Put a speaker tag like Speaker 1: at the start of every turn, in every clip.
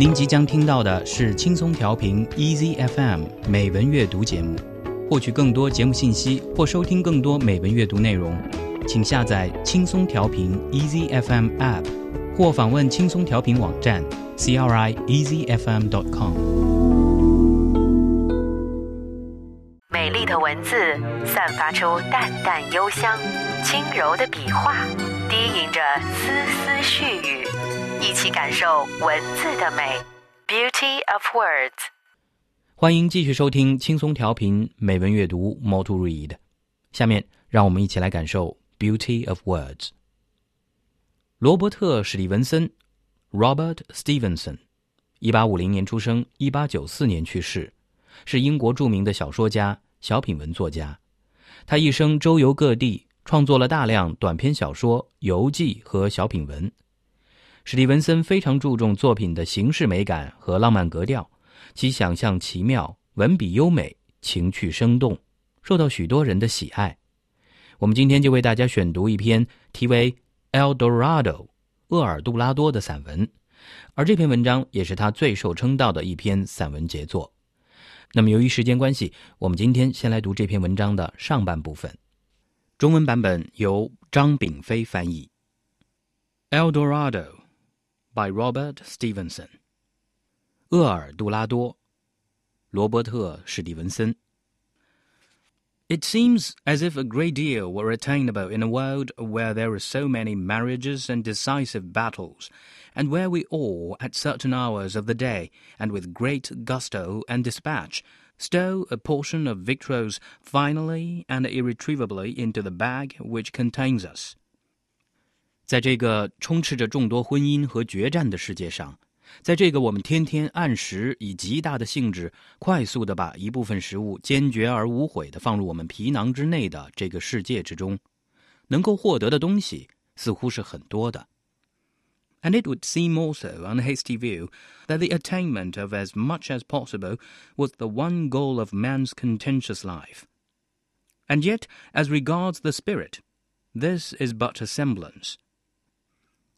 Speaker 1: 您即将听到的是轻松调频 EZFM 美文阅读节目。获取更多节目信息或收听更多美文阅读内容，请下载轻松调频 EZFM App，或访问轻松调频网站 c r i easy f m dot com。
Speaker 2: 美丽的文字散发出淡淡幽香，轻柔的笔画低吟着丝丝絮语，一起感受文字的美，Beauty of Words。
Speaker 1: 欢迎继续收听轻松调频美文阅读 Moto read。下面让我们一起来感受 Beauty of Words。罗伯特·史蒂文森 （Robert Stevenson），一八五零年出生，一八九四年去世，是英国著名的小说家、小品文作家。他一生周游各地，创作了大量短篇小说、游记和小品文。史蒂文森非常注重作品的形式美感和浪漫格调。其想象奇妙，文笔优美，情趣生动，受到许多人的喜爱。我们今天就为大家选读一篇题为《El Dorado》厄尔杜拉多的散文，而这篇文章也是他最受称道的一篇散文杰作。那么，由于时间关系，我们今天先来读这篇文章的上半部分。中文版本由张炳飞翻译。《El Dorado》by Robert Stevenson。厄尔杜拉多，罗伯特·史蒂文森。It seems as if a great deal were attainable in a world where there are so many marriages and decisive battles, and where we all, at certain hours of the day, and with great gusto and dispatch, stow a portion of victuals finally and irretrievably into the bag which contains us. 在这个充斥着众多婚姻和决战的世界上，在这个我们天天按时以极大的兴致，快速的把一部分食物坚决而无悔的放入我们皮囊之内的这个世界之中，能够获得的东西似乎是很多的。And it would seem also, on a hasty view, that the attainment of as much as possible was the one goal of man's contentious life. And yet, as regards the spirit, this is but a semblance.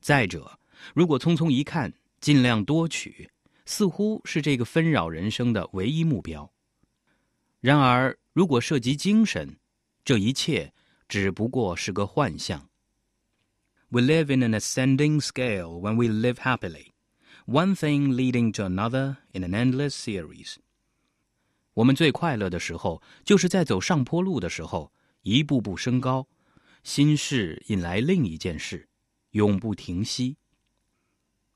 Speaker 1: 再者，如果匆匆一看，尽量多取，似乎是这个纷扰人生的唯一目标。然而，如果涉及精神，这一切只不过是个幻象。We live in an ascending scale when we live happily, one thing leading to another in an endless series. 我们最快乐的时候，就是在走上坡路的时候，一步步升高，新事引来另一件事，永不停息。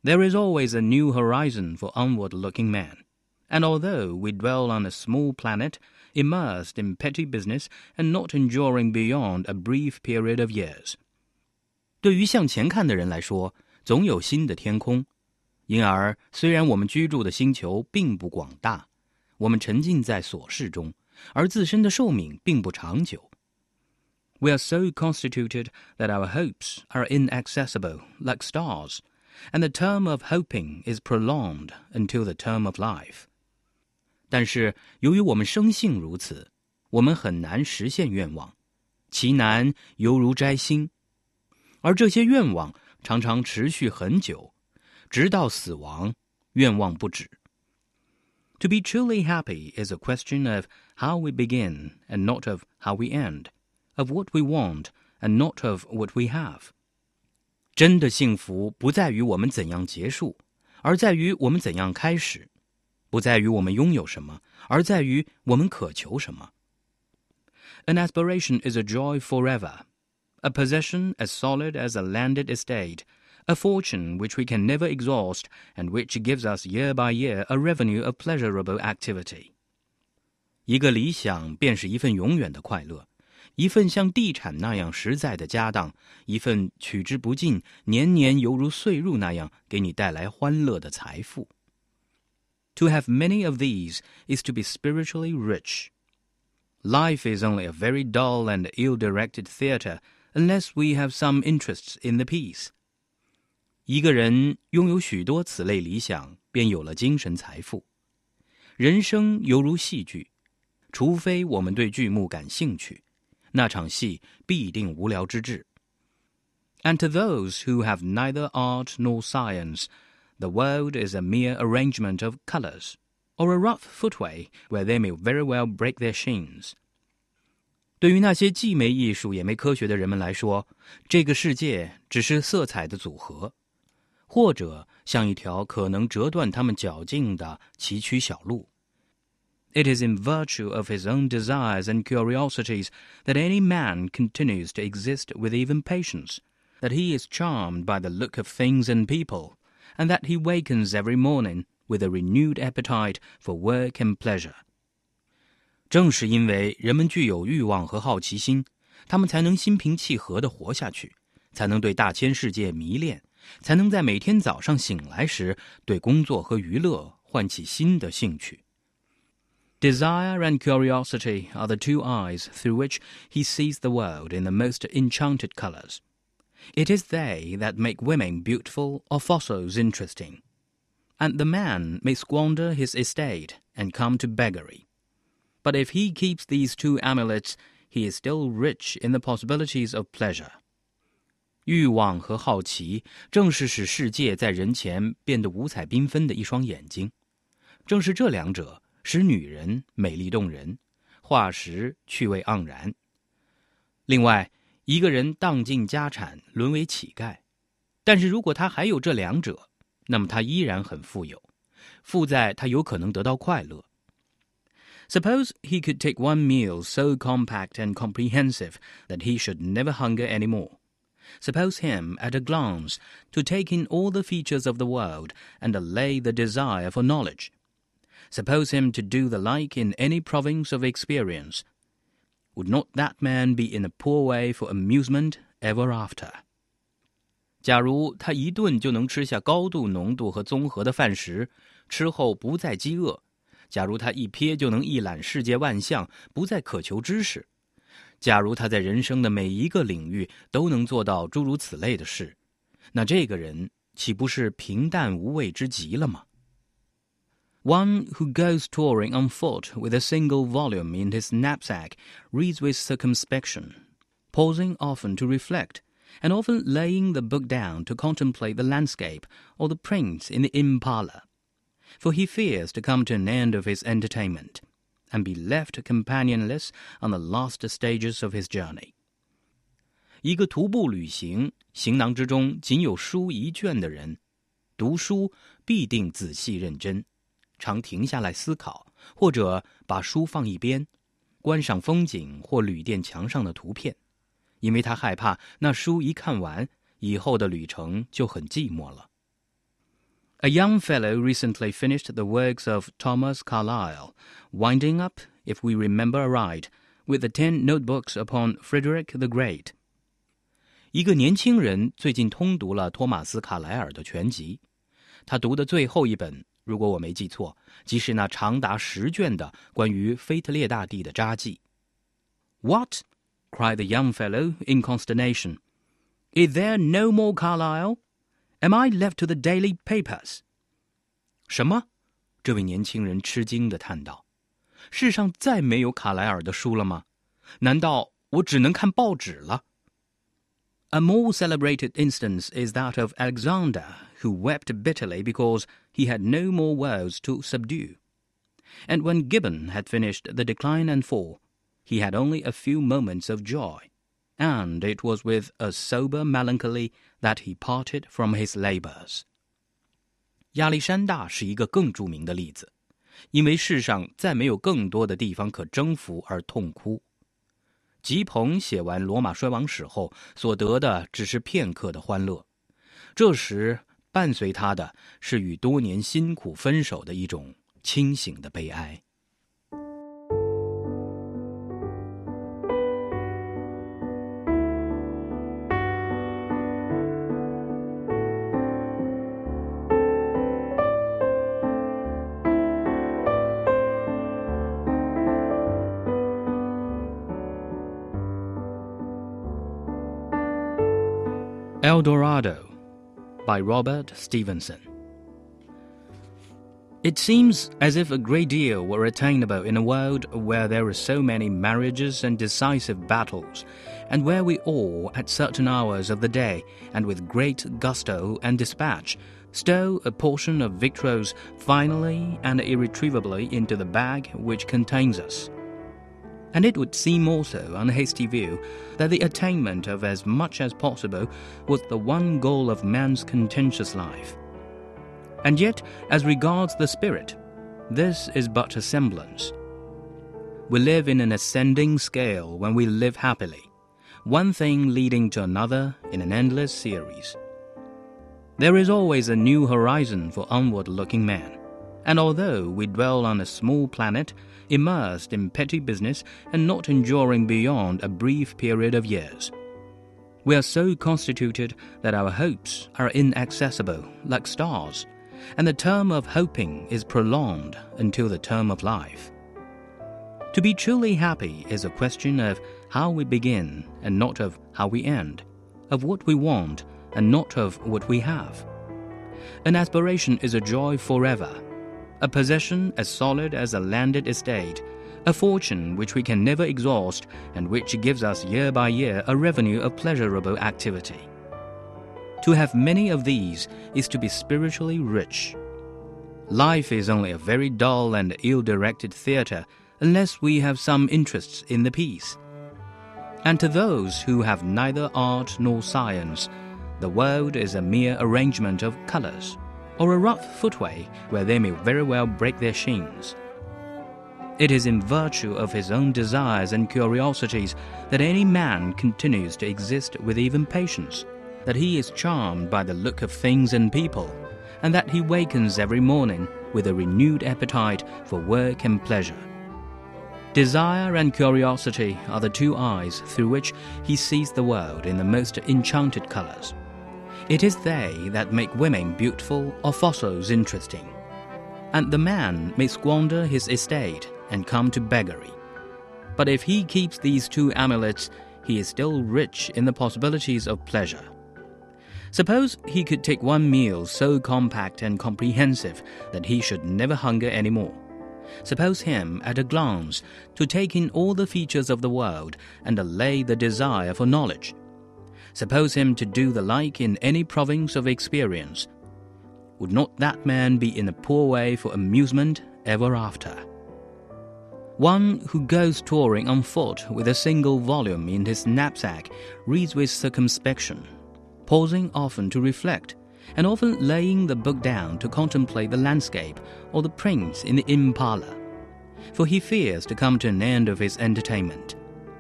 Speaker 1: There is always a new horizon for onward looking man, and although we dwell on a small planet, immersed in petty business and not enduring beyond a brief period of years，对于向前看的人来说，总有新的天空。因而，虽然我们居住的星球并不广大，我们沉浸在琐事中，而自身的寿命并不长久。 We are so constituted that our hopes are inaccessible, like stars and the term of hoping is prolonged until the term of life. 但是，由于我们生性如此，我们很难实现愿望，其难犹如摘星，而这些愿望常常持续很久，直到死亡，愿望不止。To be truly happy is a question of how we begin and not of how we end, of what we want and not of what we have. 真的幸福不在于我们怎样结束，而在于我们怎样开始；不在于我们拥有什么，而在于我们渴求什么。An aspiration is a joy forever, a possession as solid as a landed estate, a fortune which we can never exhaust, and which gives us year by year a revenue of pleasurable activity. 一个理想便是一份永远的快乐。 一份像地产那样实在的家当，一份取之不尽、年年犹如岁入那样给你带来欢乐的财富。To have many of these is to be spiritually rich. Life is only a very dull and ill-directed theatre unless we have some interests in the piece. 一个人拥有许多此类理想，便有了精神财富。人生犹如戏剧，除非我们对剧目感兴趣。那场戏必定无聊之至。And to those who have neither art nor science, the world is a mere arrangement of colors, or a rough footway where they may very well break their shins. 对于那些既没艺术也没科学的人们来说，这个世界只是色彩的组合，或者像一条可能折断他们脚径的崎岖小路。 It is in virtue of his own desires and curiosities that any man continues to exist with even patience, that he is charmed by the look of things and people, and that he wakens every morning with a renewed appetite for work and pleasure. 正是因为人们具有欲望和好奇心，他们才能心平气和地活下去，才能对大千世界迷恋，才能在每天早上醒来时对工作和娱乐唤起新的兴趣。 Desire and curiosity are the two eyes through which he sees the world in the most enchanted colors. It is they that make women beautiful or fossils interesting. And the man may squander his estate and come to beggary. But if he keeps these two amulets, he is still rich in the possibilities of pleasure. 欲望和好奇正是使世界在人前变得五彩缤纷的一双眼睛，正是这两者 使女人美丽动人，化石趣味盎然。另外，一个人荡尽家产，沦为乞丐，但是如果他还有这两者，那么他依然很富有，富在他有可能得到快乐。Suppose he could take one meal so compact and comprehensive that he should never hunger any more. Suppose him, at a glance, to take in all the features of the world and allay the desire for knowledge. Suppose him to do the like in any province of experience. Would not that man be in a poor way for amusement ever after? 假如他一顿就能吃下高度浓度和综合的饭食，吃后不再饥饿；假如他一瞥就能一览世界万象，不再渴求知识；假如他在人生的每一个领域都能做到诸如此类的事，那这个人岂不是平淡无味之极了吗 ？One who goes touring on foot with a single volume in his knapsack reads with circumspection, pausing often to reflect and often laying the book down to contemplate the landscape or the prints in the inn parlor, for he fears to come to an end of his entertainment, and be left companionless on the last stages of his journey. 一个徒步旅行，行囊之中仅有书一卷的人，读书必定仔细认真， 常停下来思考，或者把书放一边，观赏风景或旅店墙上的图片。因为他害怕那书一看完以后的旅程就很寂寞了。A young fellow recently finished the works of Thomas Carlyle, winding up, if we remember aright, with the ten notebooks upon Frederick the Great. 一个年轻人最近通读了托马斯·卡莱尔的全集，他读的最后一本，如果我没记错，即是那长达十卷的关于腓特烈大帝的札记。What? cried the young fellow in consternation. Is there no more Carlyle? Am I left to the daily papers? 什么？这位年轻人吃惊的叹道：“世上再没有卡莱尔的书了吗？难道我只能看报纸了？” A more celebrated instance is that of Alexander, who wept bitterly because he had no more worlds to subdue. And when Gibbon had finished The Decline and Fall, he had only a few moments of joy, and it was with a sober melancholy that he parted from his labors. 亚历山大是一个更着名的例子，因为世上再没有更多的地方可征服而痛哭。吉鹏写完《罗马衰亡史》后所得的只是片刻的欢乐，这时 伴随他的是与多年辛苦分手的一种清醒的悲哀。El Dorado by Robert Stevenson. It seems as if a great deal were attainable in a world where there are so many marriages and decisive battles, and where we all, at certain hours of the day, and with great gusto and dispatch, stow a portion of victuals finally and irretrievably into the bag which contains us. And it would seem also, on a hasty view, that the attainment of as much as possible was the one goal of man's contentious life. And yet, as regards the spirit, this is but a semblance. We live in an ascending scale when we live happily, one thing leading to another in an endless series. There is always a new horizon for onward looking man, and although we dwell on a small planet, immersed in petty business and not enduring beyond a brief period of years, we are so constituted that our hopes are inaccessible like stars and the term of hoping is prolonged until the term of life. To be truly happy is a question of how we begin and not of how we end, of what we want and not of what we have. An aspiration is a joy forever, a possession as solid as a landed estate, a fortune which we can never exhaust and which gives us year by year a revenue of pleasurable activity. To have many of these is to be spiritually rich. Life is only a very dull and ill directed theatre unless we have some interests in the piece. And to those who have neither art nor science, the world is a mere arrangement of colors, or a rough footway where they may very well break their shins. It is in virtue of his own desires and curiosities that any man continues to exist with even patience that he is charmed by the look of things and people, and that he wakens every morning with a renewed appetite for work and pleasure. Desire and curiosity are the two eyes through which he sees the world in the most enchanted colors. It is they that make women beautiful or fossils interesting. And the man may squander his estate and come to beggary. But if he keeps these two amulets, he is still rich in the possibilities of pleasure. Suppose he could take one meal so compact and comprehensive that he should never hunger any more. Suppose him, at a glance, to take in all the features of the world and allay the desire for knowledge. Suppose him to do the like in any province of experience. Would not that man be in a poor way for amusement ever after? One who goes touring on foot with a single volume in his knapsack reads with circumspection pausing often to reflect, and often laying the book down to contemplate the landscape or the prints in the parlor. For he fears to come to an end of his entertainment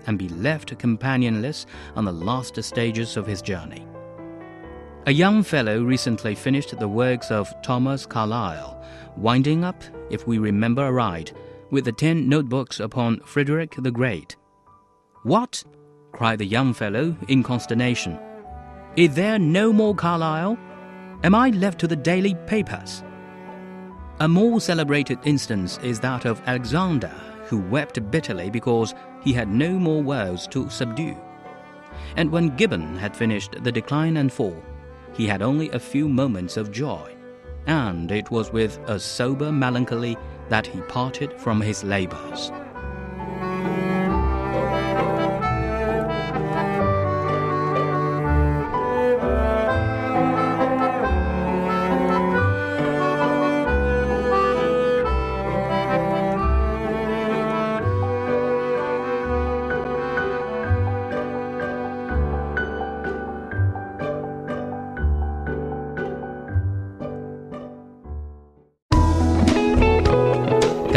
Speaker 1: and be left companionless on the last stages of his journey. A young fellow recently finished the works of Thomas Carlyle, winding up, if we remember aright, with the ten notebooks upon Frederick the Great. What? cried the young fellow in consternation. Is there no more Carlyle? Am I left to the daily papers? A more celebrated instance is that of Alexander, who wept bitterly because he had no more worlds to subdue. And when Gibbon had finished The Decline and Fall, he had only a few moments of joy, and it was with a sober melancholy that he parted from his labors.